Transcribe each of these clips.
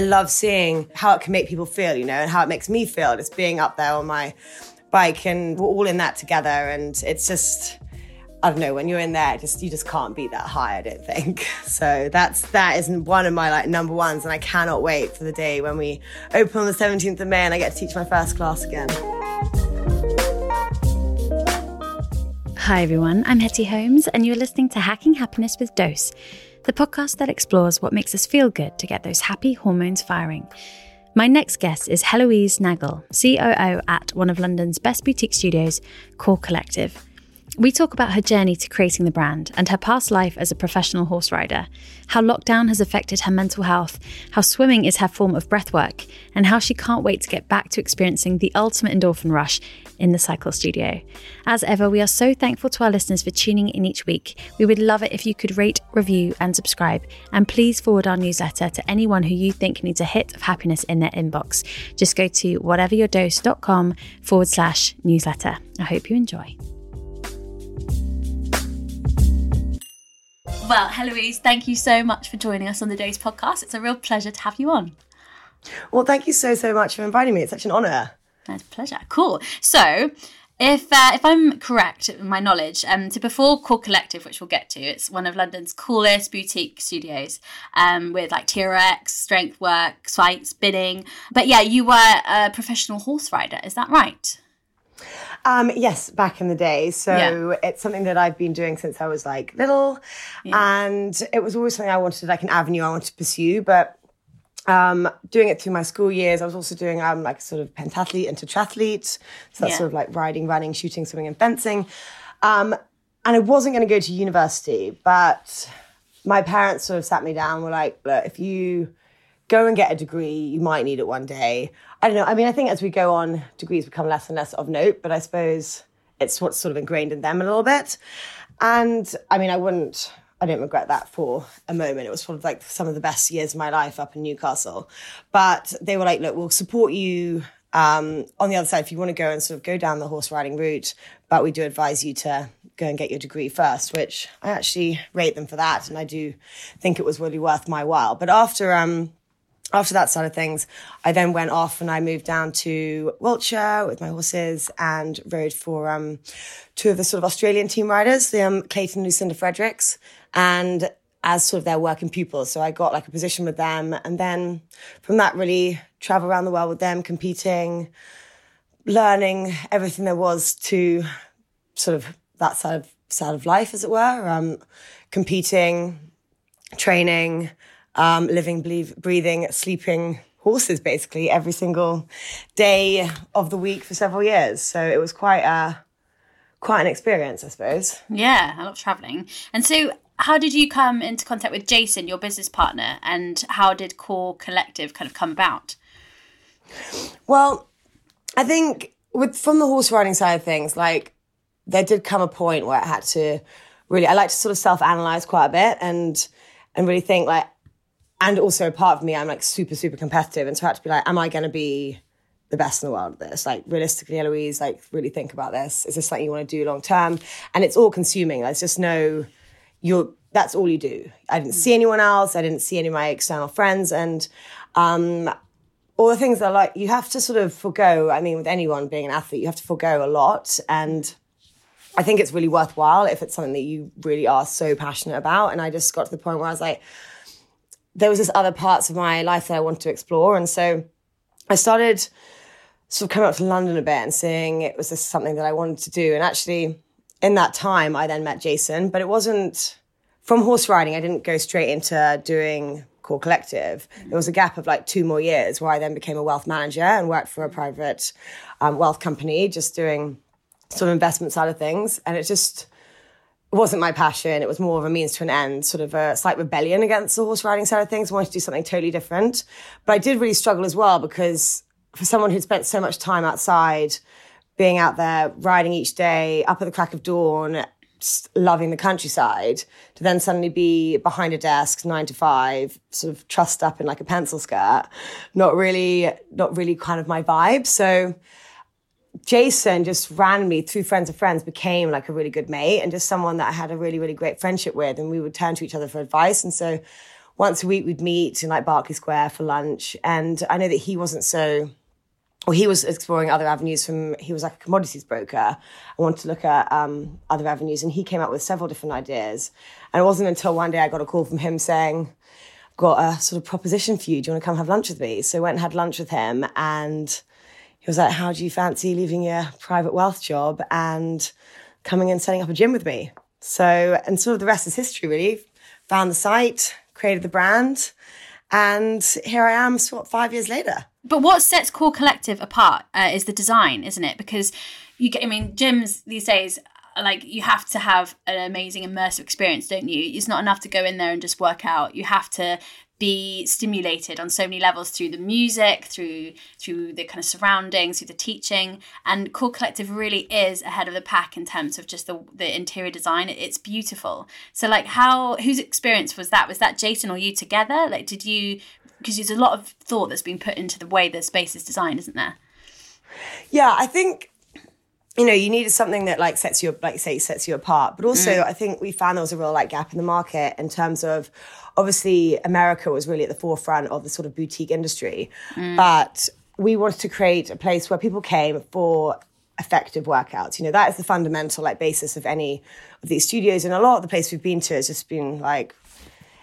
I love seeing how it can make people feel, you know, and how it makes me feel just being up there on my bike and we're all in that together. And it's just, I don't know, when you're in there, just you just can't beat that high, I don't think. So that's that is one of my like number ones, and I cannot wait for the day when we open on the 17th of May and I get to teach my first class again. Hi everyone, I'm Hetty Holmes, and you're listening to Hacking Happiness with Dose the podcast that explores what makes us feel good to get those happy hormones firing. My next guest is Heloise Nagel, COO at one of London's best boutique studios, Core Collective. We talk about her journey to creating the brand and her past life as a professional horse rider, how lockdown has affected her mental health, how swimming is her form of breathwork, and how she can't wait to get back to experiencing the ultimate endorphin rush in the cycle studio. As ever, we are so thankful to our listeners for tuning in each week. We would love it if you could rate, review, and subscribe. And please forward our newsletter to anyone who you think needs a hit of happiness in their inbox. Just go to whateveryourdose.com forward slash newsletter. I hope you enjoy. Well, Heloise, thank you so much for joining us on the Dose podcast. It's a real pleasure to have you on. Well, thank you so, so much for inviting me. It's such an honour. A pleasure. Cool. So, if uh, if I'm correct in my knowledge, um, so before Core Collective, which we'll get to, it's one of London's coolest boutique studios, um, with like TRX, strength work, sight spinning. But yeah, you were a professional horse rider. Is that right? Um, yes, back in the day. So yeah. it's something that I've been doing since I was like little. Yeah. And it was always something I wanted, like an avenue I wanted to pursue. But um, doing it through my school years, I was also doing um, like sort of pentathlete and triathlete. So that's yeah. sort of like riding, running, shooting, swimming, and fencing. Um, and I wasn't going to go to university, but my parents sort of sat me down and were like, look, if you go and get a degree, you might need it one day. I don't know. I mean, I think as we go on, degrees become less and less of note, but I suppose it's what's sort of ingrained in them a little bit. And I mean, I wouldn't, I don't regret that for a moment. It was sort of like some of the best years of my life up in Newcastle. But they were like, look, we'll support you um, on the other side if you want to go and sort of go down the horse riding route. But we do advise you to go and get your degree first, which I actually rate them for that. And I do think it was really worth my while. But after, um, after that side of things, I then went off and I moved down to Wiltshire with my horses and rode for um, two of the sort of Australian team riders, the um, Clayton and Lucinda Fredericks, and as sort of their working pupils. So I got like a position with them, and then from that, really travel around the world with them, competing, learning everything there was to sort of that side of side of life, as it were, um, competing, training um, living, believe, breathing, sleeping horses basically every single day of the week for several years. So it was quite a quite an experience, I suppose. Yeah, I love traveling. And so how did you come into contact with Jason, your business partner, and how did Core Collective kind of come about? Well, I think with from the horse riding side of things, like there did come a point where I had to really I like to sort of self-analyze quite a bit and and really think like and also part of me, I'm like super, super competitive. And so I had to be like, am I going to be the best in the world at this? Like realistically, Eloise, like really think about this. Is this something you want to do long term? And it's all consuming. There's just no, you're, that's all you do. I didn't see anyone else. I didn't see any of my external friends. And, um, all the things that like, you have to sort of forego. I mean, with anyone being an athlete, you have to forego a lot. And I think it's really worthwhile if it's something that you really are so passionate about. And I just got to the point where I was like, there was this other parts of my life that I wanted to explore. And so I started sort of coming up to London a bit and seeing it was just something that I wanted to do. And actually, in that time, I then met Jason, but it wasn't from horse riding. I didn't go straight into doing Core Collective. There was a gap of like two more years where I then became a wealth manager and worked for a private um, wealth company, just doing sort of investment side of things. And it just it wasn't my passion. It was more of a means to an end, sort of a slight rebellion against the horse riding side of things. I wanted to do something totally different. But I did really struggle as well because for someone who'd spent so much time outside, being out there, riding each day, up at the crack of dawn, loving the countryside, to then suddenly be behind a desk, nine to five, sort of trussed up in like a pencil skirt, not really, not really kind of my vibe. So Jason just randomly, through friends of friends, became like a really good mate and just someone that I had a really, really great friendship with. And we would turn to each other for advice. And so once a week we'd meet in like Berkeley Square for lunch. And I know that he wasn't so well, he was exploring other avenues from he was like a commodities broker i wanted to look at um, other avenues and he came up with several different ideas and it wasn't until one day i got a call from him saying i've got a sort of proposition for you do you want to come have lunch with me so I went and had lunch with him and he was like how do you fancy leaving your private wealth job and coming and setting up a gym with me so and sort of the rest is history really found the site created the brand and here i am sort of five years later but what sets Core Collective apart uh, is the design, isn't it? Because you get, I mean, gyms these days, like you have to have an amazing immersive experience, don't you? It's not enough to go in there and just work out. You have to be stimulated on so many levels through the music, through through the kind of surroundings, through the teaching. And Core Collective really is ahead of the pack in terms of just the the interior design. It's beautiful. So like how whose experience was that? Was that Jason or you together? Like did you because there's a lot of thought that's been put into the way the space is designed, isn't there? Yeah, I think you know you needed something that like sets you like say sets you apart, but also mm. I think we found there was a real like gap in the market in terms of obviously America was really at the forefront of the sort of boutique industry, mm. but we wanted to create a place where people came for effective workouts. You know, that is the fundamental like basis of any of these studios. And a lot of the place we've been to has just been like,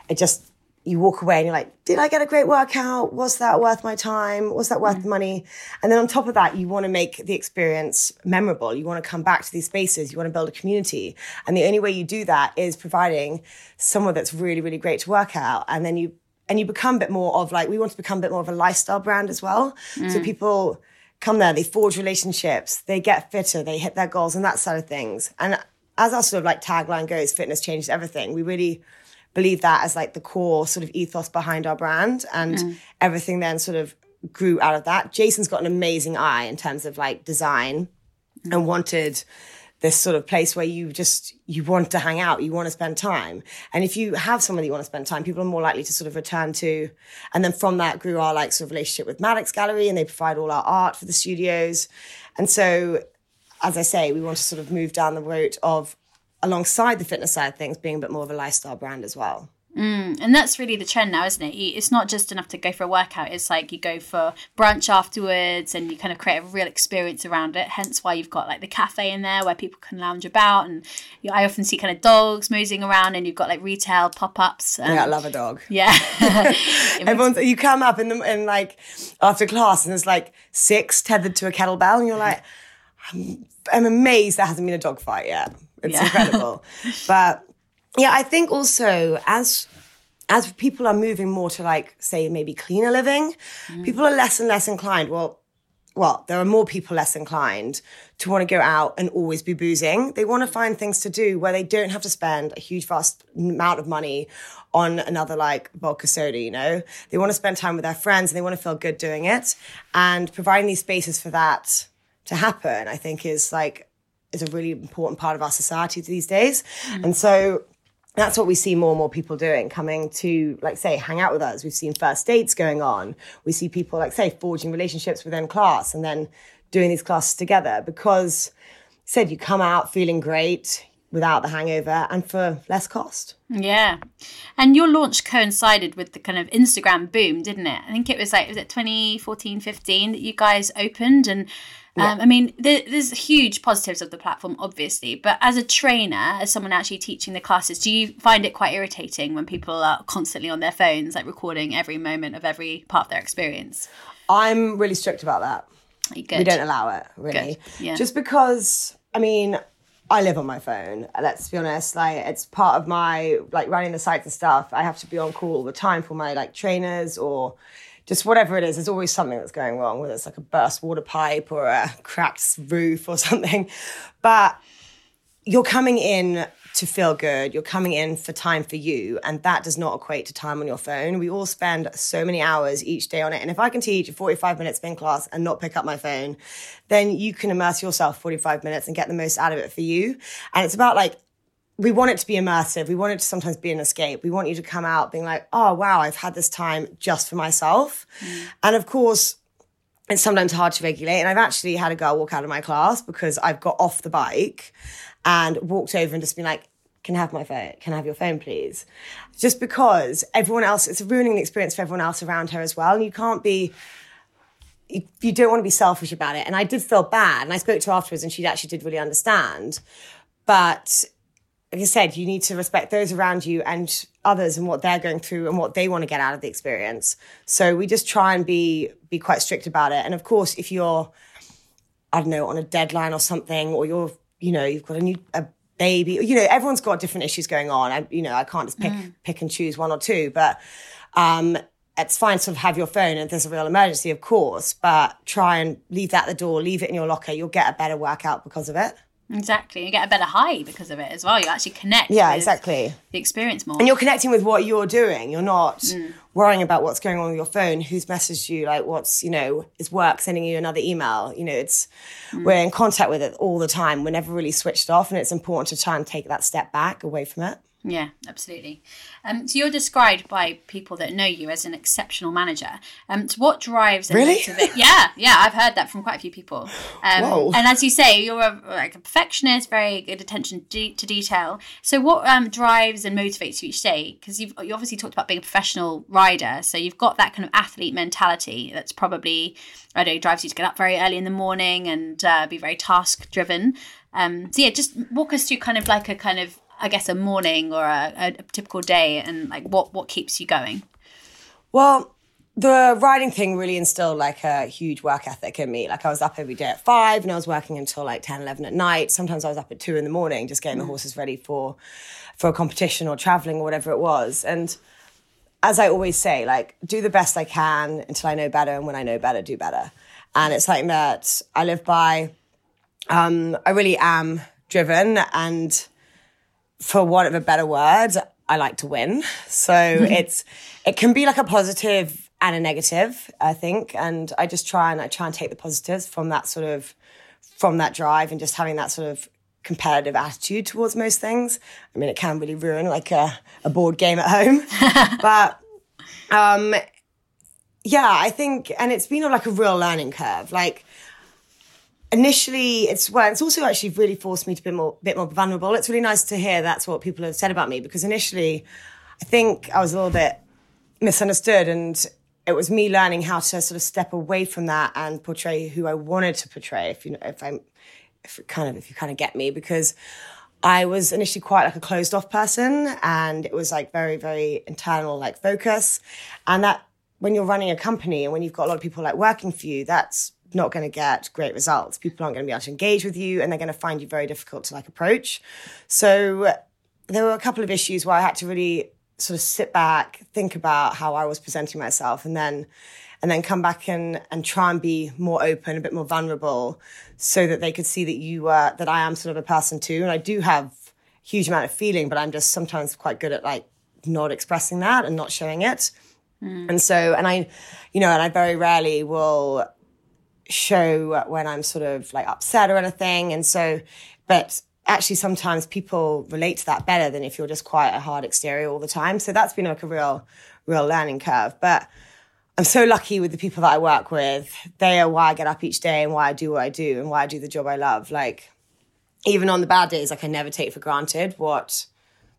it just you walk away and you're like, did I get a great workout? Was that worth my time? Was that worth mm. the money? And then on top of that, you want to make the experience memorable. You want to come back to these spaces. You want to build a community. And the only way you do that is providing someone that's really, really great to work out. And then you, and you become a bit more of like, we want to become a bit more of a lifestyle brand as well. Mm. So people come there, they forge relationships, they get fitter, they hit their goals and that side of things. And as our sort of like tagline goes, fitness changes everything. We really, believe that as like the core sort of ethos behind our brand and mm. everything then sort of grew out of that. Jason's got an amazing eye in terms of like design mm. and wanted this sort of place where you just you want to hang out you want to spend time and if you have somebody you want to spend time people are more likely to sort of return to and then from that grew our like sort of relationship with maddox gallery and they provide all our art for the studios and so as i say we want to sort of move down the route of alongside the fitness side of things, being a bit more of a lifestyle brand as well. Mm, and that's really the trend now, isn't it? It's not just enough to go for a workout. It's like you go for brunch afterwards and you kind of create a real experience around it. Hence why you've got like the cafe in there where people can lounge about. And you know, I often see kind of dogs moseying around and you've got like retail pop ups. Yeah, I love a dog. Yeah. Everyone's, you come up in, the, in like after class and there's like six tethered to a kettlebell and you're like, I'm, I'm amazed there hasn't been a dog fight yet. It's yeah. incredible. but yeah, I think also as as people are moving more to like say maybe cleaner living, mm. people are less and less inclined. Well, well, there are more people less inclined to want to go out and always be boozing. They want to find things to do where they don't have to spend a huge vast amount of money on another like vodka soda, you know? They want to spend time with their friends and they want to feel good doing it. And providing these spaces for that to happen, I think is like is a really important part of our society these days. Mm. And so that's what we see more and more people doing, coming to, like, say, hang out with us. We've seen first dates going on. We see people, like, say, forging relationships within class and then doing these classes together because, said, you come out feeling great without the hangover and for less cost. Yeah. And your launch coincided with the kind of Instagram boom, didn't it? I think it was like, was it 2014, 15 that you guys opened? And yeah. Um, I mean, there, there's huge positives of the platform, obviously, but as a trainer, as someone actually teaching the classes, do you find it quite irritating when people are constantly on their phones, like recording every moment of every part of their experience? I'm really strict about that. We don't allow it, really. Yeah. Just because, I mean, I live on my phone. Let's be honest. Like it's part of my like running the sites and stuff. I have to be on call all the time for my like trainers or just whatever it is, there's always something that's going wrong, whether it's like a burst water pipe or a cracked roof or something. But you're coming in to feel good. You're coming in for time for you. And that does not equate to time on your phone. We all spend so many hours each day on it. And if I can teach a 45 minute spin class and not pick up my phone, then you can immerse yourself 45 minutes and get the most out of it for you. And it's about like we want it to be immersive. We want it to sometimes be an escape. We want you to come out being like, oh, wow, I've had this time just for myself. Mm. And of course, it's sometimes hard to regulate. And I've actually had a girl walk out of my class because I've got off the bike and walked over and just been like, can I have my phone? Can I have your phone, please? Just because everyone else, it's ruining the experience for everyone else around her as well. And you can't be, you, you don't want to be selfish about it. And I did feel bad. And I spoke to her afterwards and she actually did really understand. But like I said, you need to respect those around you and others and what they're going through and what they want to get out of the experience. So we just try and be be quite strict about it. And of course, if you're, I don't know, on a deadline or something, or you're, you know, you've got a new a baby, you know, everyone's got different issues going on. I, you know, I can't just pick mm. pick and choose one or two, but um, it's fine to sort of have your phone if there's a real emergency, of course, but try and leave that at the door, leave it in your locker. You'll get a better workout because of it. Exactly. You get a better high because of it as well. You actually connect. Yeah, exactly. The experience more. And you're connecting with what you're doing. You're not mm. worrying about what's going on with your phone, who's messaged you, like what's, you know, is work sending you another email. You know, it's, mm. we're in contact with it all the time. We're never really switched off. And it's important to try and take that step back away from it. Yeah, absolutely. Um, so you're described by people that know you as an exceptional manager. Um, so what drives really? Yeah, yeah, I've heard that from quite a few people. Um, Whoa. And as you say, you're a, like a perfectionist, very good attention de- to detail. So what um, drives and motivates you each day? Because you've you obviously talked about being a professional rider, so you've got that kind of athlete mentality. That's probably I don't know drives you to get up very early in the morning and uh, be very task driven. Um, so yeah, just walk us through kind of like a kind of I guess a morning or a, a, typical day and like what what keeps you going? Well, the riding thing really instilled like a huge work ethic in me. Like I was up every day at five and I was working until like 10, 11 at night. Sometimes I was up at two in the morning just getting mm. the horses ready for for a competition or traveling or whatever it was. And as I always say, like do the best I can until I know better and when I know better, do better. And it's something that I live by. Um, I really am driven and for want of a better word, I like to win. So it's it can be like a positive and a negative, I think. And I just try and I try and take the positives from that sort of from that drive and just having that sort of competitive attitude towards most things. I mean, it can really ruin like a, a board game at home. but um yeah, I think and it's been like a real learning curve. Like initially it's well it's also actually really forced me to be more bit more vulnerable. It's really nice to hear that's what people have said about me because initially i think i was a little bit misunderstood and it was me learning how to sort of step away from that and portray who i wanted to portray if you know if i'm if kind of if you kind of get me because i was initially quite like a closed off person and it was like very very internal like focus. And that when you're running a company and when you've got a lot of people like working for you that's not going to get great results. People aren't going to be able to engage with you and they're going to find you very difficult to like approach. So there were a couple of issues where I had to really sort of sit back, think about how I was presenting myself and then and then come back and and try and be more open, a bit more vulnerable so that they could see that you were that I am sort of a person too and I do have a huge amount of feeling but I'm just sometimes quite good at like not expressing that and not showing it. Mm. And so and I you know and I very rarely will show when I'm sort of like upset or anything. And so, but actually sometimes people relate to that better than if you're just quite a hard exterior all the time. So that's been like a real, real learning curve. But I'm so lucky with the people that I work with. They are why I get up each day and why I do what I do and why I do the job I love. Like, even on the bad days, like I never take for granted what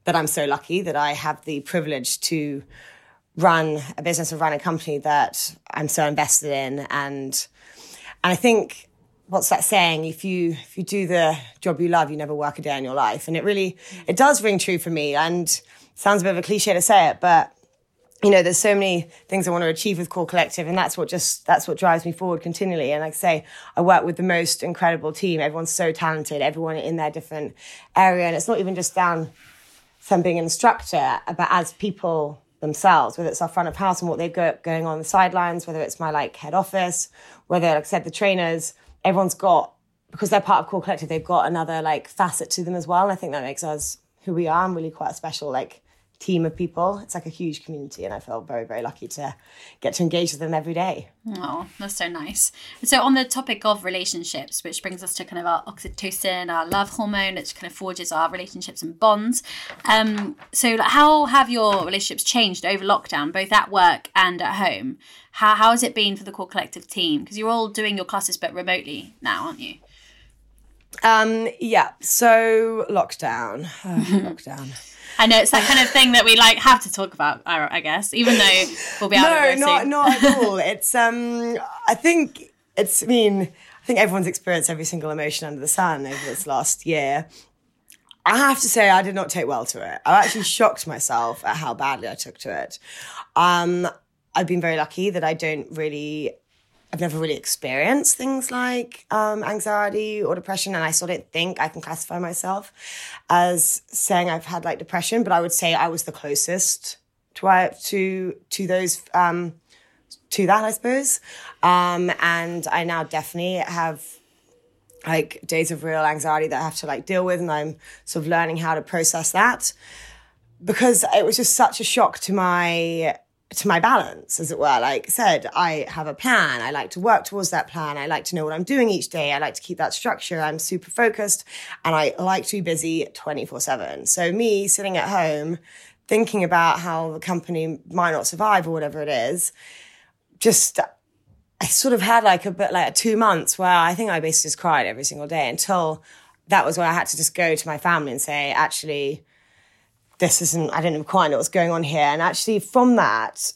that I'm so lucky that I have the privilege to run a business or run a company that I'm so invested in and and I think what's that saying? If you if you do the job you love, you never work a day in your life. And it really it does ring true for me. And sounds a bit of a cliche to say it, but you know, there's so many things I want to achieve with Core Collective, and that's what just that's what drives me forward continually. And like I say, I work with the most incredible team. Everyone's so talented, everyone in their different area, and it's not even just down from being an instructor, but as people themselves, whether it's our front of house and what they've got going on the sidelines, whether it's my like head office, whether, like I said, the trainers, everyone's got, because they're part of Core Collective, they've got another like facet to them as well. And I think that makes us who we are and really quite a special like team of people. It's like a huge community, and I feel very, very lucky to get to engage with them every day. Oh, that's so nice. So, on the topic of relationships, which brings us to kind of our oxytocin, our love hormone, which kind of forges our relationships and bonds. Um, so, how have your relationships changed over lockdown, both at work and at home? How, how has it been for the core collective team? Because you're all doing your classes but remotely now, aren't you? Um, yeah. So lockdown, uh, lockdown. I know it's that kind of thing that we like have to talk about. I, I guess, even though we'll be out no, not soon. not at all. It's um, I think it's. I mean, I think everyone's experienced every single emotion under the sun over this last year. I have to say, I did not take well to it. I actually shocked myself at how badly I took to it. Um, I've been very lucky that I don't really I've never really experienced things like um, anxiety or depression, and I still don't think I can classify myself as saying I've had like depression. But I would say I was the closest to to to those um, to that, I suppose. Um, and I now definitely have like days of real anxiety that I have to like deal with, and I'm sort of learning how to process that because it was just such a shock to my to my balance, as it were. Like I said, I have a plan. I like to work towards that plan. I like to know what I'm doing each day. I like to keep that structure. I'm super focused and I like to be busy 24 7. So, me sitting at home thinking about how the company might not survive or whatever it is, just I sort of had like a bit like two months where I think I basically just cried every single day until that was where I had to just go to my family and say, actually, this isn't, I didn't quite know what's going on here. And actually, from that,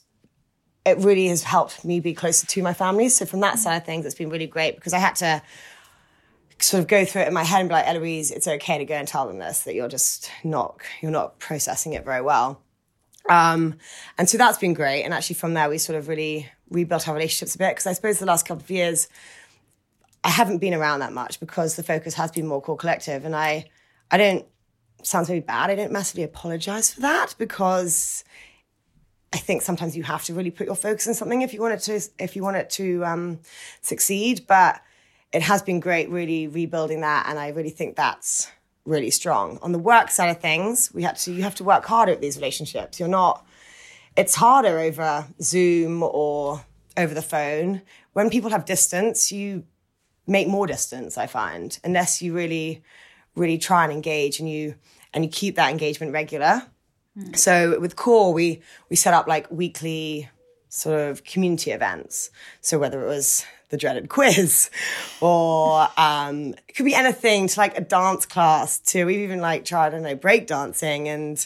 it really has helped me be closer to my family. So, from that side of things, it's been really great because I had to sort of go through it in my head and be like, Eloise, it's okay to go and tell them this, that you're just not, you're not processing it very well. Um, and so that's been great. And actually, from there, we sort of really rebuilt our relationships a bit because I suppose the last couple of years, I haven't been around that much because the focus has been more core collective. And I, I don't sounds very bad. I don't massively apologize for that because I think sometimes you have to really put your focus on something if you want it to if you want it to um, succeed. But it has been great, really rebuilding that, and I really think that's really strong. On the work side of things, we had to you have to work harder at these relationships. You're not. It's harder over Zoom or over the phone. When people have distance, you make more distance. I find unless you really really try and engage and you and you keep that engagement regular. Mm. So with core we we set up like weekly sort of community events. So whether it was the dreaded quiz or um, it could be anything to like a dance class to we've even like tried, I don't know, break dancing and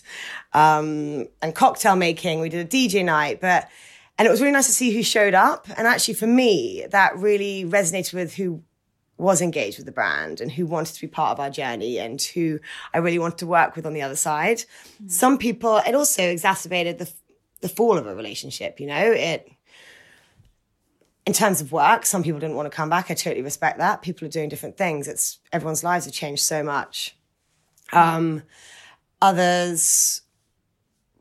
um, and cocktail making. We did a DJ night, but and it was really nice to see who showed up. And actually for me, that really resonated with who was engaged with the brand and who wanted to be part of our journey and who I really wanted to work with on the other side. Mm. Some people, it also exacerbated the the fall of a relationship. You know, it in terms of work, some people didn't want to come back. I totally respect that. People are doing different things. It's everyone's lives have changed so much. Um, others,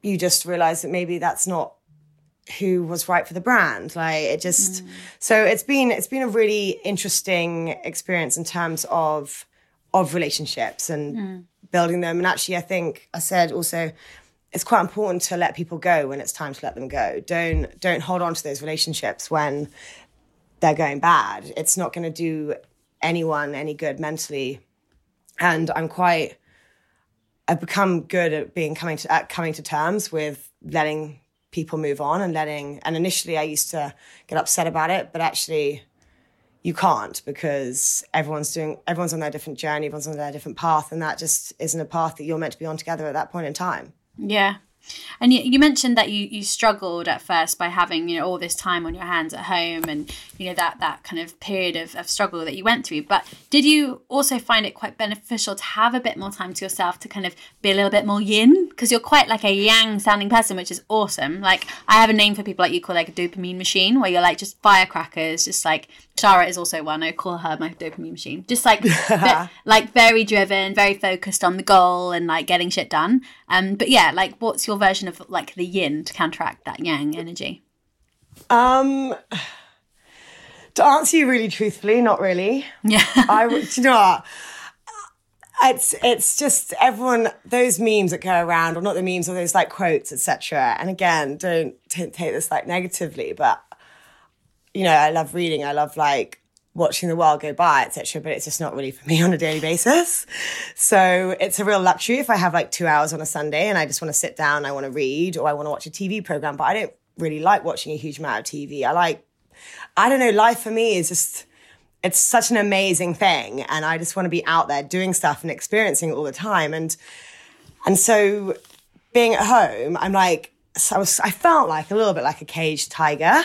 you just realize that maybe that's not who was right for the brand. Like it just mm. so it's been it's been a really interesting experience in terms of of relationships and mm. building them. And actually i think i said also it's quite important to let people go when it's time to let them go. Don't don't hold on to those relationships when they're going bad. It's not going to do anyone any good mentally. And i'm quite i've become good at being coming to at coming to terms with letting people move on and letting and initially I used to get upset about it, but actually you can't because everyone's doing everyone's on their different journey, everyone's on their different path, and that just isn't a path that you're meant to be on together at that point in time. Yeah. And you, you mentioned that you, you struggled at first by having you know all this time on your hands at home and you know that that kind of period of, of struggle that you went through. But did you also find it quite beneficial to have a bit more time to yourself to kind of be a little bit more yin? Because you're quite like a yang sounding person, which is awesome. Like I have a name for people like you call like a dopamine machine, where you're like just firecrackers, just like Shara is also one. I call her my dopamine machine. Just like ve- like very driven, very focused on the goal and like getting shit done. Um, but yeah, like what's your version of like the yin to counteract that yang energy? Um, to answer you really truthfully, not really. Yeah, I would. You know what? It's it's just everyone those memes that go around, or not the memes, or those like quotes, etc. And again, don't, don't take this like negatively, but you know, I love reading. I love like watching the world go by, etc. But it's just not really for me on a daily basis. So it's a real luxury if I have like two hours on a Sunday and I just want to sit down, I want to read, or I want to watch a TV program. But I don't really like watching a huge amount of TV. I like, I don't know, life for me is just it's such an amazing thing. And I just want to be out there doing stuff and experiencing it all the time. And, and so being at home, I'm like, so I was, I felt like a little bit like a caged tiger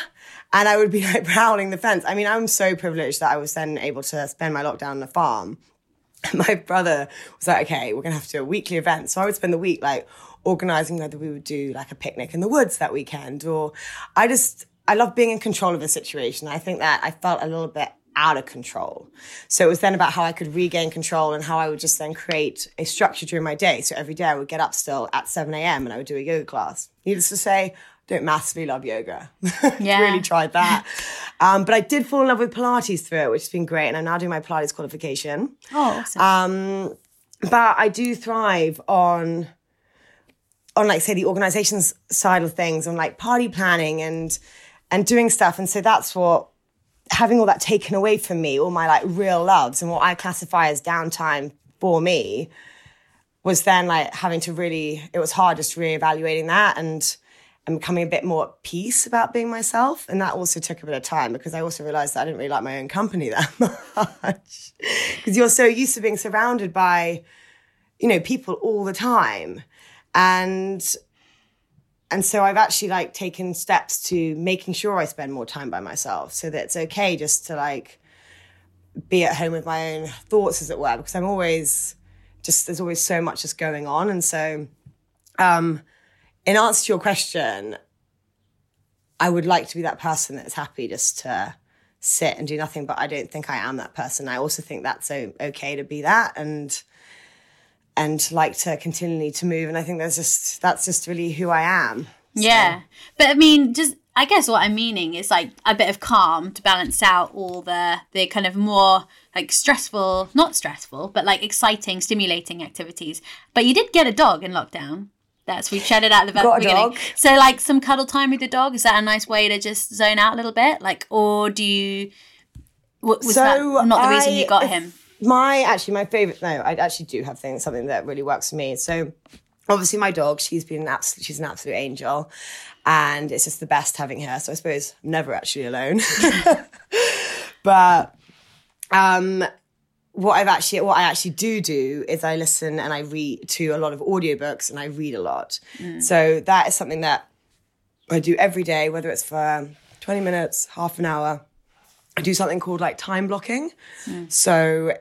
and I would be like prowling the fence. I mean, I'm so privileged that I was then able to spend my lockdown on the farm. My brother was like, okay, we're going to have to do a weekly event. So I would spend the week like organizing whether we would do like a picnic in the woods that weekend or I just, I love being in control of a situation. I think that I felt a little bit out of control. So it was then about how I could regain control and how I would just then create a structure during my day. So every day I would get up still at 7 a.m. and I would do a yoga class. Needless to say, don't massively love yoga. Yeah. really tried that. Um, but I did fall in love with Pilates through it, which has been great. And I'm now doing my Pilates qualification. Oh, awesome. Um, but I do thrive on on like say the organizations side of things, on like party planning and and doing stuff. And so that's what having all that taken away from me, all my like real loves and what I classify as downtime for me was then like having to really it was hard just reevaluating that and and becoming a bit more at peace about being myself. And that also took a bit of time because I also realized that I didn't really like my own company that much. Because you're so used to being surrounded by, you know, people all the time. And and so I've actually like taken steps to making sure I spend more time by myself so that it's okay just to like be at home with my own thoughts as it were because I'm always just there's always so much just going on and so um in answer to your question I would like to be that person that's happy just to sit and do nothing but I don't think I am that person I also think that's okay to be that and and like to continually to move and I think there's just that's just really who I am Yeah. But I mean, just I guess what I'm meaning is like a bit of calm to balance out all the the kind of more like stressful, not stressful, but like exciting, stimulating activities. But you did get a dog in lockdown. That's we chatted at the very Got beginning. So like some cuddle time with the dog is that a nice way to just zone out a little bit? Like, or do you? wa- Was So that not the reason I- you got him? my actually my favorite no i actually do have things something that really works for me so obviously my dog she's been an absolute she's an absolute angel and it's just the best having her so i suppose i'm never actually alone but um what i've actually what i actually do do is i listen and i read to a lot of audiobooks and i read a lot. Mm. So that is something that i do every day whether it's for 20 minutes half an hour. I do something called like time blocking. Mm. So,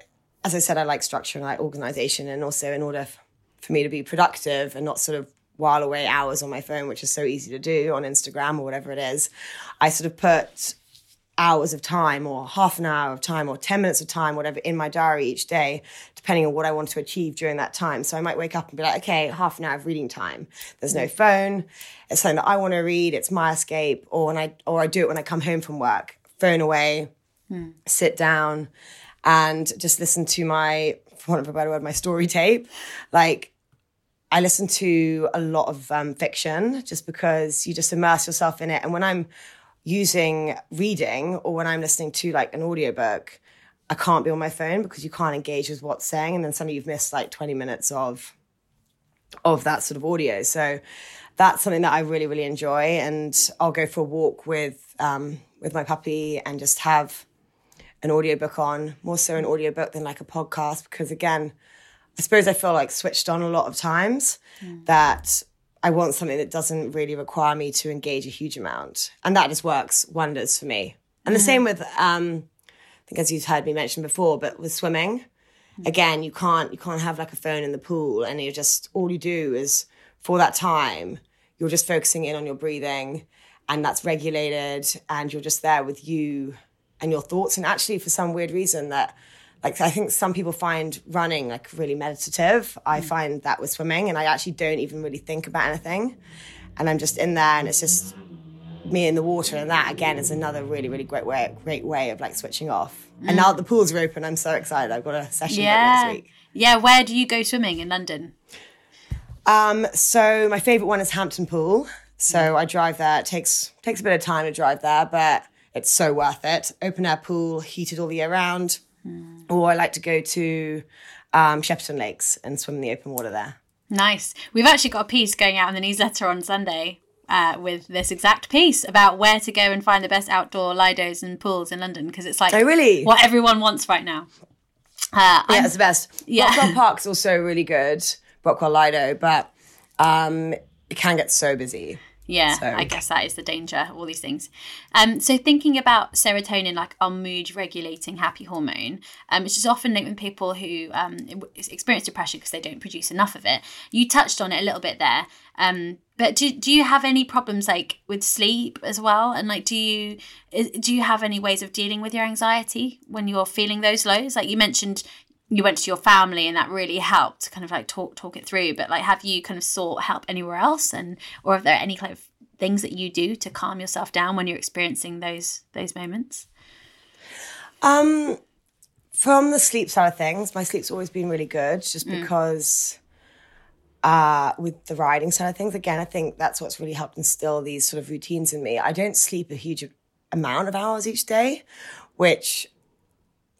as I said, I like structure and like organization, and also in order f- for me to be productive and not sort of while away hours on my phone, which is so easy to do on Instagram or whatever it is, I sort of put hours of time or half an hour of time or 10 minutes of time, whatever, in my diary each day, depending on what I want to achieve during that time. So I might wake up and be like, okay, half an hour of reading time. There's no phone. It's something that I want to read. It's my escape. Or when I, or I do it when I come home from work, phone away, sit down and just listen to my, for want of a better word, my story tape. Like, I listen to a lot of um, fiction just because you just immerse yourself in it. And when I'm using reading or when I'm listening to like an audiobook, I can't be on my phone because you can't engage with what's saying. And then suddenly you've missed like 20 minutes of of that sort of audio. So that's something that I really, really enjoy. And I'll go for a walk with um, with my puppy and just have an audiobook on, more so an audiobook than like a podcast, because again, I suppose I feel like switched on a lot of times that I want something that doesn't really require me to engage a huge amount. And that just works wonders for me. And the same with um I think as you've heard me mention before, but with swimming, again, you can't you can't have like a phone in the pool and you're just all you do is for that time, you're just focusing in on your breathing and that's regulated and you're just there with you and your thoughts. And actually for some weird reason that like I think some people find running like really meditative. I mm. find that with swimming and I actually don't even really think about anything. And I'm just in there and it's just me in the water and that again is another really, really great way great way of like switching off. And mm. now that the pools are open, I'm so excited. I've got a session Yeah. next week. Yeah. Where do you go swimming in London? Um, so my favorite one is Hampton Pool. So mm. I drive there. It takes takes a bit of time to drive there, but it's so worth it. Open air pool, heated all the year round. Or I like to go to um, Shepperton Lakes and swim in the open water there. Nice. We've actually got a piece going out in the newsletter on Sunday uh, with this exact piece about where to go and find the best outdoor lidos and pools in London because it's like Oh, really? what everyone wants right now. Uh, Yeah, it's the best. Yeah. Brockwell Park's also really good, Brockwell Lido, but um, it can get so busy. Yeah, So- I guess that is the danger, all these things. Um, so thinking about serotonin, like our mood regulating happy hormone, um, which is often linked with people who um, experience depression because they don't produce enough of it. You touched on it a little bit there. Um, but do, do you have any problems like with sleep as well? And like, do you do you have any ways of dealing with your anxiety when you're feeling those lows? Like you mentioned, you went to your family and that really helped to kind of like talk talk it through. But like, have you kind of sought help anywhere else? And or are there any kind of things that you do to calm yourself down when you're experiencing those those moments? Um, from the sleep side of things, my sleep's always been really good, just Mm. because uh, with the riding side of things, again, I think that's what's really helped instill these sort of routines in me. I don't sleep a huge amount of hours each day, which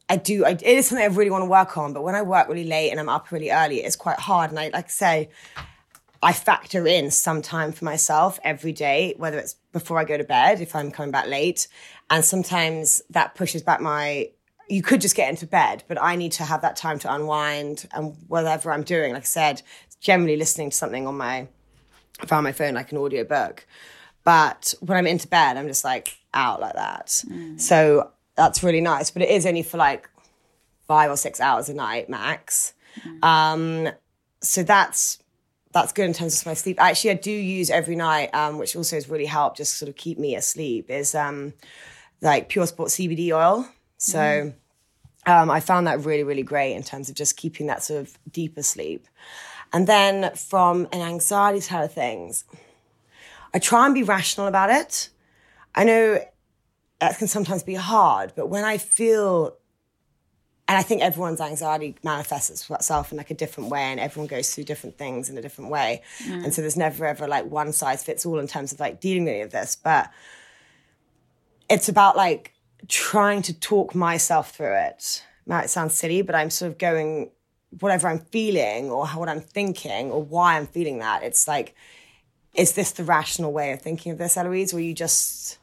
I do. I, it is something I really want to work on. But when I work really late and I'm up really early, it's quite hard. And I like I say, I factor in some time for myself every day, whether it's before I go to bed, if I'm coming back late. And sometimes that pushes back my, you could just get into bed, but I need to have that time to unwind and whatever I'm doing, like I said, generally listening to something on my, on my phone, like an audio book. But when I'm into bed, I'm just like out like that. Mm. So that's really nice. But it is only for like five or six hours a night max. Um, so that's that's good in terms of my sleep. Actually, I do use every night, um, which also has really helped just sort of keep me asleep. Is um, like Pure Sport CBD oil. So um, I found that really, really great in terms of just keeping that sort of deeper sleep. And then from an anxiety side of things, I try and be rational about it. I know that can sometimes be hard, but when I feel and I think everyone's anxiety manifests itself in like a different way, and everyone goes through different things in a different way. And so there's never ever like one size fits all in terms of like dealing with any of this. But it's about like trying to talk myself through it. Now it sounds silly, but I'm sort of going whatever I'm feeling or what I'm thinking or why I'm feeling that. It's like, is this the rational way of thinking of this, Eloise, or you just,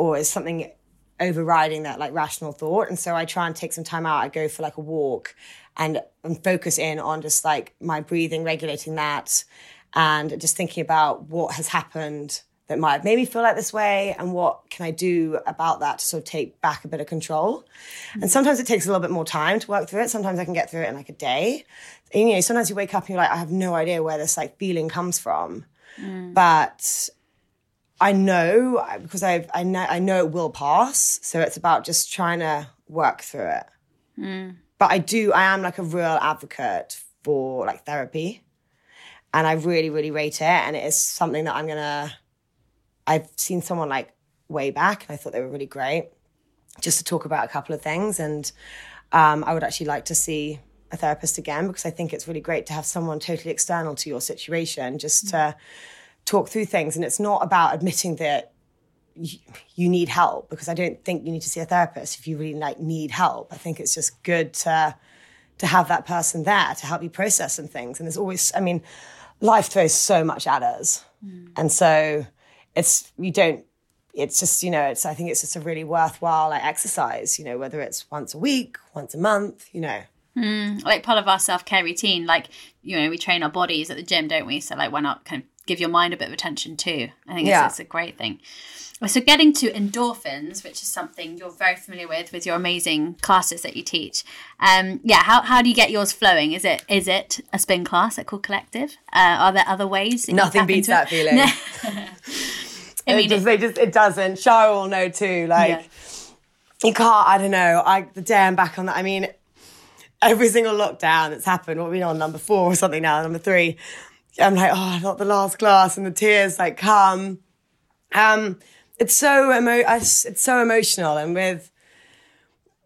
or is something overriding that like rational thought. And so I try and take some time out. I go for like a walk and, and focus in on just like my breathing, regulating that, and just thinking about what has happened that might have made me feel like this way and what can I do about that to sort of take back a bit of control. And mm-hmm. sometimes it takes a little bit more time to work through it. Sometimes I can get through it in like a day. And, you know, sometimes you wake up and you're like, I have no idea where this like feeling comes from. Mm. But I know because I've, I know I know it will pass. So it's about just trying to work through it. But I do. I am like a real advocate for like therapy, and I really really rate it. And it is something that I'm gonna. I've seen someone like way back, and I thought they were really great, just to talk about a couple of things. And um, I would actually like to see a therapist again because I think it's really great to have someone totally external to your situation, just to talk through things. And it's not about admitting that you, need help because I don't think you need to see a therapist if you really like need help. I think it's just good to to have that person there to help you process some things. And there's always, I mean, life throws so much at us, mm. and so it's you don't. It's just you know, it's I think it's just a really worthwhile like exercise. You know, whether it's once a week, once a month, you know. Mm, like part of our self care routine. Like you know, we train our bodies at the gym, don't we? So like, why not kind of give your mind a bit of attention too? I think Yeah. it's, it's a great thing. So getting to endorphins, which is something you're very familiar with with your amazing classes that you teach. Um, yeah, how, how do you get yours flowing? Is it is it a spin class at Core Collective? Uh, are there other ways? That Nothing beats that it? feeling. I it just, it- they just it doesn't. Shara will know too. Like you can't. I don't know. I the day I'm back on that. I mean, every single lockdown that's happened. What we on number four or something now? Number three. I'm like, oh, not the last glass, and the tears like come. Um, it's so emo- It's so emotional, and with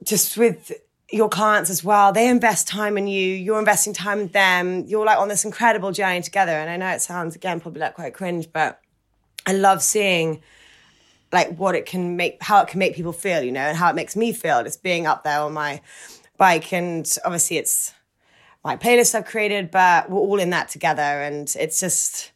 just with your clients as well. They invest time in you. You're investing time in them. You're like on this incredible journey together. And I know it sounds again probably like quite cringe, but I love seeing like what it can make, how it can make people feel, you know, and how it makes me feel. Just being up there on my bike, and obviously it's my playlist I've created, but we're all in that together, and it's just.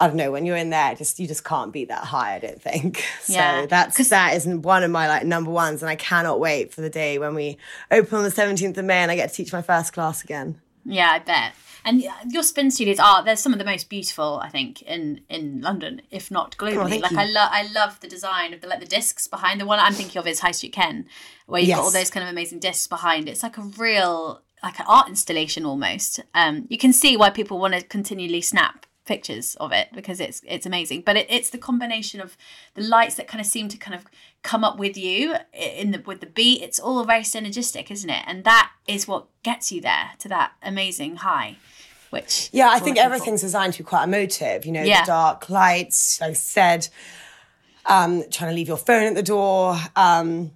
I don't know when you're in there, just you just can't beat that high. I don't think. Yeah. So that's that isn't one of my like number ones, and I cannot wait for the day when we open on the 17th of May and I get to teach my first class again. Yeah, I bet. And your spin studios are they're some of the most beautiful, I think, in in London, if not globally. Oh, like you. I love I love the design of the like the discs behind the one I'm thinking of is High Street Ken, where you've got all those kind of amazing discs behind. It's like a real like an art installation almost. Um, you can see why people want to continually snap pictures of it because it's it's amazing. But it, it's the combination of the lights that kind of seem to kind of come up with you in the with the beat. It's all very synergistic, isn't it? And that is what gets you there to that amazing high. Which Yeah, I think looking for. everything's designed to be quite emotive. You know, Yeah. the dark lights, like I said, um, trying to leave your phone at the door, um,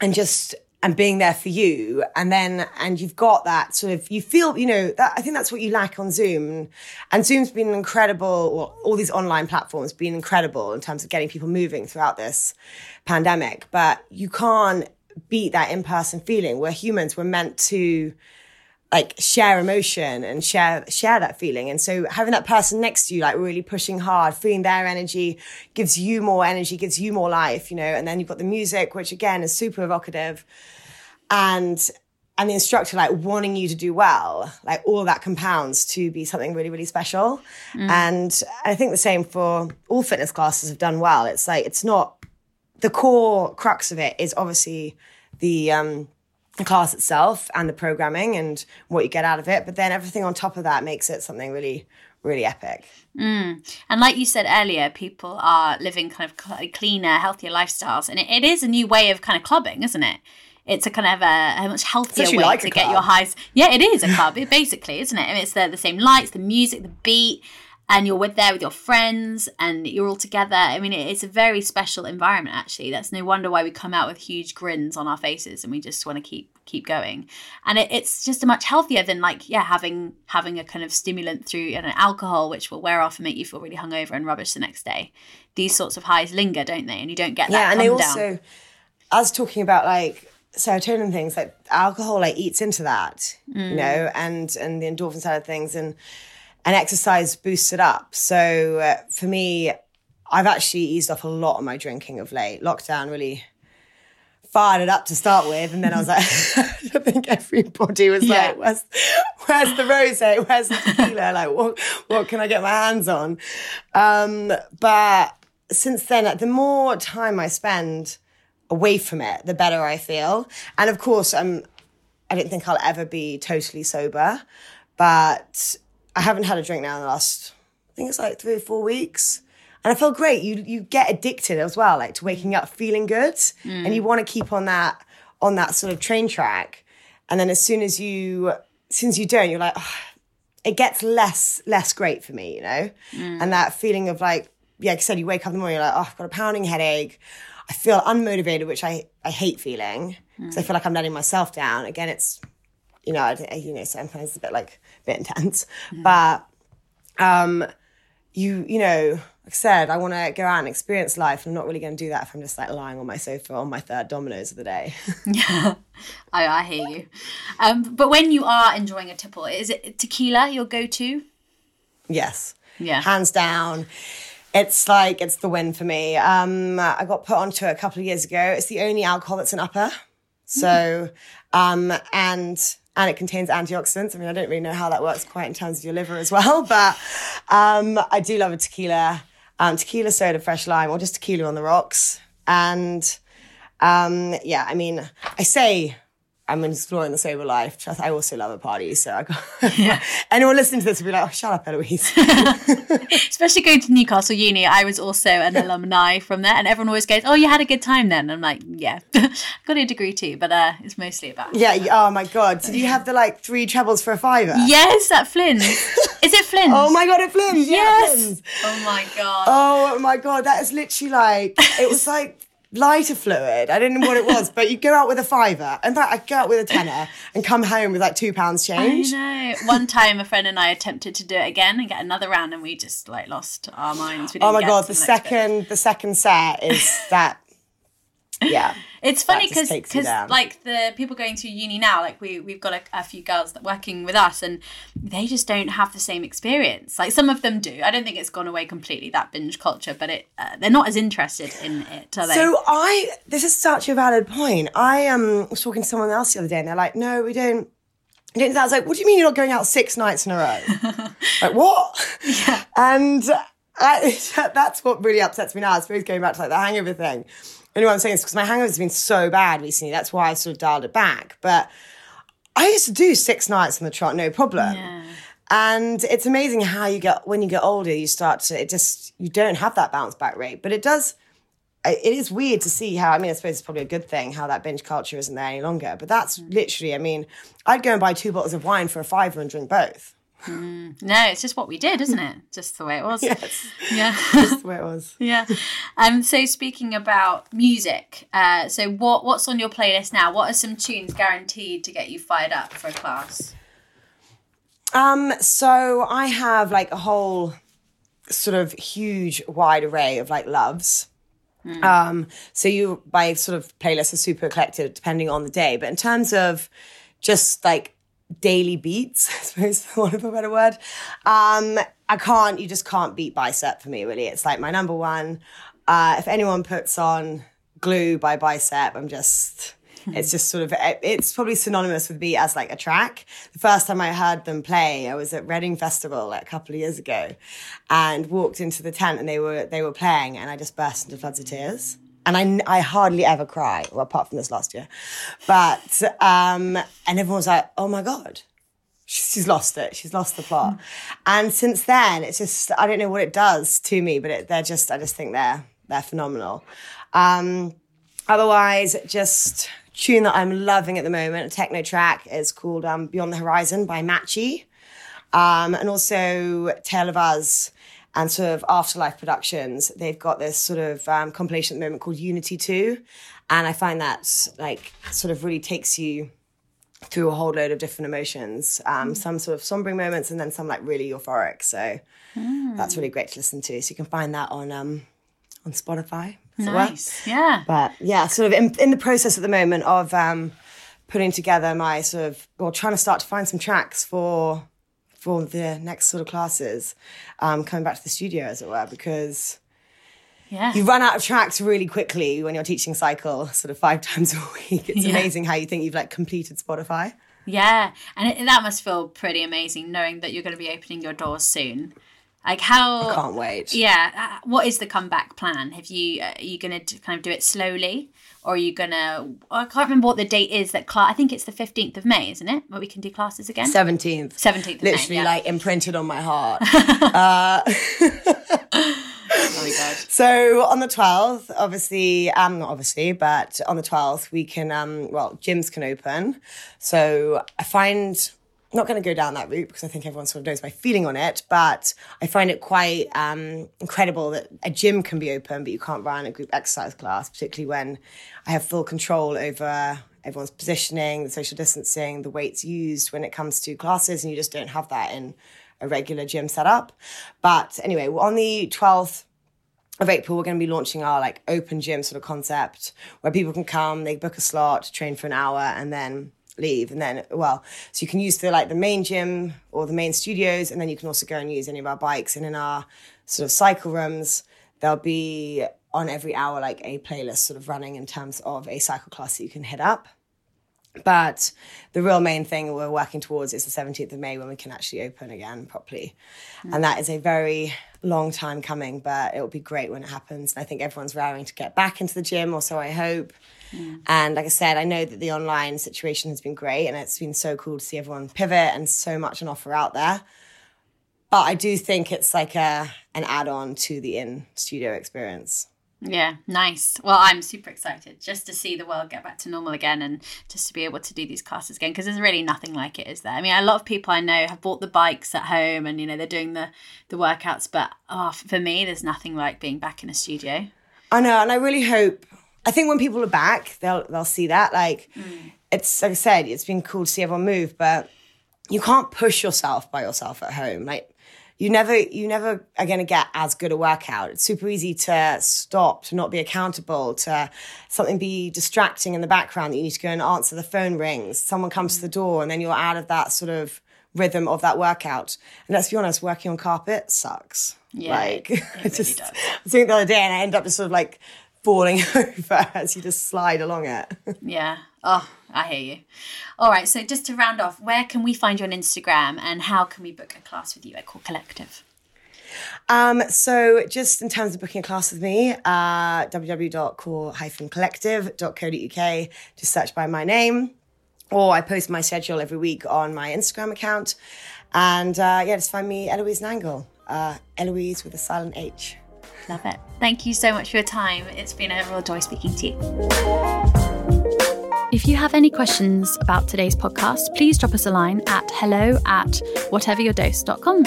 and just and being there for you. And then and you've got that sort of you feel, you know, that I think that's what you lack on Zoom. And Zoom's been incredible, or all these online platforms been incredible in terms of getting people moving throughout this pandemic. But you can't beat that in-person feeling. We're humans, we're meant to like share emotion and share share that feeling. And so having that person next to you like really pushing hard feeling their energy gives you more energy gives you more life you know? And then you've got the music which again is super evocative. And and the instructor like wanting you to do well like all that compounds to be something really really special. And i think the same for all fitness classes have done well. It's like it's not the core crux of it is obviously the um the class itself and the programming and what you get out of it but then everything on top of that makes it something really really epic mm. And like you said earlier, people are living kind of cleaner, healthier lifestyles, and it, it is a new way of kind of clubbing, isn't it? It's a kind of a, a much healthier way like to get your highs. Yeah, it is a club, it basically, isn't it? I mean, it's the, the same lights, the music, the beat, and you're with there with your friends, and you're all together. I mean, it, it's a very special environment. Actually, that's no wonder why we come out with huge grins on our faces, and we just want to keep keep going. And it, it's just a much healthier than like yeah having having a kind of stimulant through you know, alcohol, which will wear off and make you feel really hungover and rubbish the next day. These sorts of highs linger, don't they? And you don't get that. yeah and they also i was talking about like serotonin things like alcohol like eats into that you know and and the endorphin side of things and and exercise boosts it up so uh, for me i've actually eased off a lot of my drinking of late lockdown really fired it up to start with and then i was like i think everybody was Yeah. like where's where's the rose where's the tequila like what what can i get my hands on um but since then the more time i spend away from it, the better I feel. And of course, um, I don't think I'll ever be totally sober, but I haven't had a drink now in the last, I think it's like three or four weeks. And I feel great. You you get addicted as well, like to waking up feeling good, and you want to keep on that on that sort of train track. And then as soon as you as you don't, you're like, "Oh, it gets less less great for me, you know. And that feeling of like, yeah, like I said, you wake up in the morning, you're like, oh, I've got a pounding headache. I feel unmotivated, which I I hate feeling because I feel like I'm letting myself down. Again, it's you know, I, you know, sometimes it's a bit like a bit intense, but um, you you know, like I said, I want to go out and experience life. I'm not really going to do that if I'm just like lying on my sofa on my third Domino's of the day. Yeah, I, I hear you. Um, but when you are enjoying a tipple, is it tequila your go-to? yes, Yeah. hands down. It's like it's the win for me. Um, I got put onto it a couple of years ago. It's the only alcohol that's an upper. So, um, and and it contains antioxidants. I mean, I don't really know how that works quite in terms of your liver as well, but um, I do love a tequila, um, tequila soda, fresh lime, or just tequila on the rocks. And um, yeah, I mean, I say I'm exploring the sober life. Just- I also love a party, so I got, yeah. anyone listening to this would be like, "Oh, shut up, Eloise." Especially going to Newcastle Uni, I was also an alumni from there, and everyone always goes, "Oh, you had a good time then." I'm like, "Yeah, got a degree too, but uh, it's mostly about." yeah. Oh my god, did you have the like three trebles for a fiver? Yes, at Flynn's. Is it Flynn's? Oh my god, it Flynn's. Yeah, Yes. Flynn's. Oh my god. Oh my god, that is literally like it was like lighter fluid. I didn't know what it was, but you go out with a fiver. In fact, I go out with a tenner and come home with like two pounds change. I know. One time, a friend and I attempted to do it again and get another round, and we just like lost our minds. Oh my god, the second the second set is that yeah. It's funny because down. like the people going through uni now, like we we've got a, a few girls that working with us, and they just don't have the same experience. Like some of them do. I don't think it's gone away completely that binge culture, but it uh, they're not as interested in it, are they? So I, this is such a valid point. I um, was talking to someone else the other day, and they're like, "No, we don't." I was like, "What do you mean you're not going out six nights in a row?" like what? Yeah. And I, that's what really upsets me now. I suppose going back to like the hangover thing. And what I'm saying this because my hangover's been so bad recently. That's why I sort of dialed it back. But I used to do six nights on the trot, no problem. Yeah. And it's amazing how you get when you get older, you start to it just you don't have that bounce back rate. But it does. It is weird to see how. I mean, I suppose it's probably a good thing how that binge culture isn't there any longer. But that's mm. literally. I mean, I'd go and buy two bottles of wine for a fiver and drink both. No, it's just what we did, isn't it? Just the way it was. Yes, Yeah. that's the way it was. yeah. Um. So speaking about music, uh, so what what's on your playlist now? What are some tunes guaranteed to get you fired up for a class? Um, so I have like a whole sort of huge wide array of like loves. Um, so you my sort of playlist is super eclectic depending on the day. But in terms of just like daily beats, I suppose for want of a better word, um, I can't you just can't beat bicep for me really. It's like my number one. Uh, if anyone puts on glue by bicep, I'm just it's just sort of it's probably synonymous with beat as like a track. The first time I heard them play, I was at Reading Festival like a couple of years ago, and walked into the tent and they were they were playing, and I just burst into floods of tears. And I, I hardly ever cry, well, apart from this last year. But, um, and everyone was like, oh my God, she's lost it. She's lost the plot. And since then, it's just, I don't know what it does to me, but it, they're just, I just think they're, they're phenomenal. Um, otherwise, just tune that I'm loving at the moment, a techno track is called um, Beyond the Horizon by Matchy. Um, and also Tale of Us and sort of Afterlife Productions. They've got this sort of um, compilation at the moment called Unity 2. And I find that like sort of really takes you through a whole load of different emotions. Um, Some sort of sombering moments and then some like really euphoric. So that's really great to listen to. So you can find that on um, on Spotify. as it were. Nice. Yeah. But yeah, sort of in, in the process at the moment of um, putting together my sort of, or trying to start to find some tracks for for the next sort of classes, um, coming back to the studio as it were, because Yeah. you run out of tracks really quickly when you're teaching cycle sort of five times a week. It's Yeah. amazing how you think you've like completed Spotify. Yeah, and it, that must feel pretty amazing knowing that you're going to be opening your doors soon. Like how? Can't wait. Yeah, uh, what is the comeback plan? Have you uh, are you going to kind of do it slowly, or are you going to? I can't remember what the date is that class. I think it's the fifteenth of May, isn't it? Where we can do classes again. Seventeenth. Seventeenth of Literally May. Yeah. like imprinted on my heart. oh my god. So on the 12th, obviously, um, not obviously, but on the 12th, we can, um, well, gyms can open. So I find, not going to go down that route because I think everyone sort of knows my feeling on it, but I find it quite um, incredible that a gym can be open, but you can't run a group exercise class, particularly when I have full control over everyone's positioning, the social distancing, the weights used when it comes to classes, and you just don't have that in a regular gym setup. But anyway, on the 12th, of April, we're going to be launching our like open gym sort of concept where people can come, they book a slot, train for an hour, and then leave. And then, well, so you can use the like the main gym or the main studios, and then you can also go and use any of our bikes. And in our sort of cycle rooms, there'll be on every hour like a playlist sort of running in terms of a cycle class that you can hit up. But the real main thing we're working towards is the 17th of May when we can actually open again properly. Mm. And that is a very long time coming, but it'll be great when it happens. And I think everyone's raring to get back into the gym, or so I hope. Mm. And like I said, I know that the online situation has been great and it's been so cool to see everyone pivot and so much an offer out there. But I do think it's like a an add-on to the in studio experience. Yeah, nice. Well, I'm super excited just to see the world get back to normal again and just to be able to do these classes again because there's really nothing like it, is there? I mean, a lot of people I know have bought the bikes at home and you know they're doing the the workouts, but oh, for me, there's nothing like being back in a studio. I know, and I really hope. I think when people are back, they'll they'll see that. Like, hmm. it's like I said, it's been cool to see everyone move, but you can't push yourself by yourself at home. Like, you never you never are going to get as good a workout it's super easy to stop to not be accountable to something be distracting in the background that you need to go and answer the phone rings someone comes to the hmm. door and then you're out of that sort of rhythm of that workout and let's be honest working on carpet sucks Yeah, like it really just does. I was doing it the other day and I end up just sort of like falling over as you just slide along it Yeah. Oh, I hear you. All right. So just to round off, where can we find you on Instagram and how can we book a class with you at Core Collective? Um, so just in terms of booking a class with me, uh, www.core-collective.co.uk, just search by my name. Or I post my schedule every week on my Instagram account. And uh, yeah, just find me Eloise Nangle, uh, Eloise with a silent H. Love it. Thank you so much for your time. It's been a real joy speaking to you. If you have any questions about today's podcast, please drop us a line at hello at whateveryourdose.com.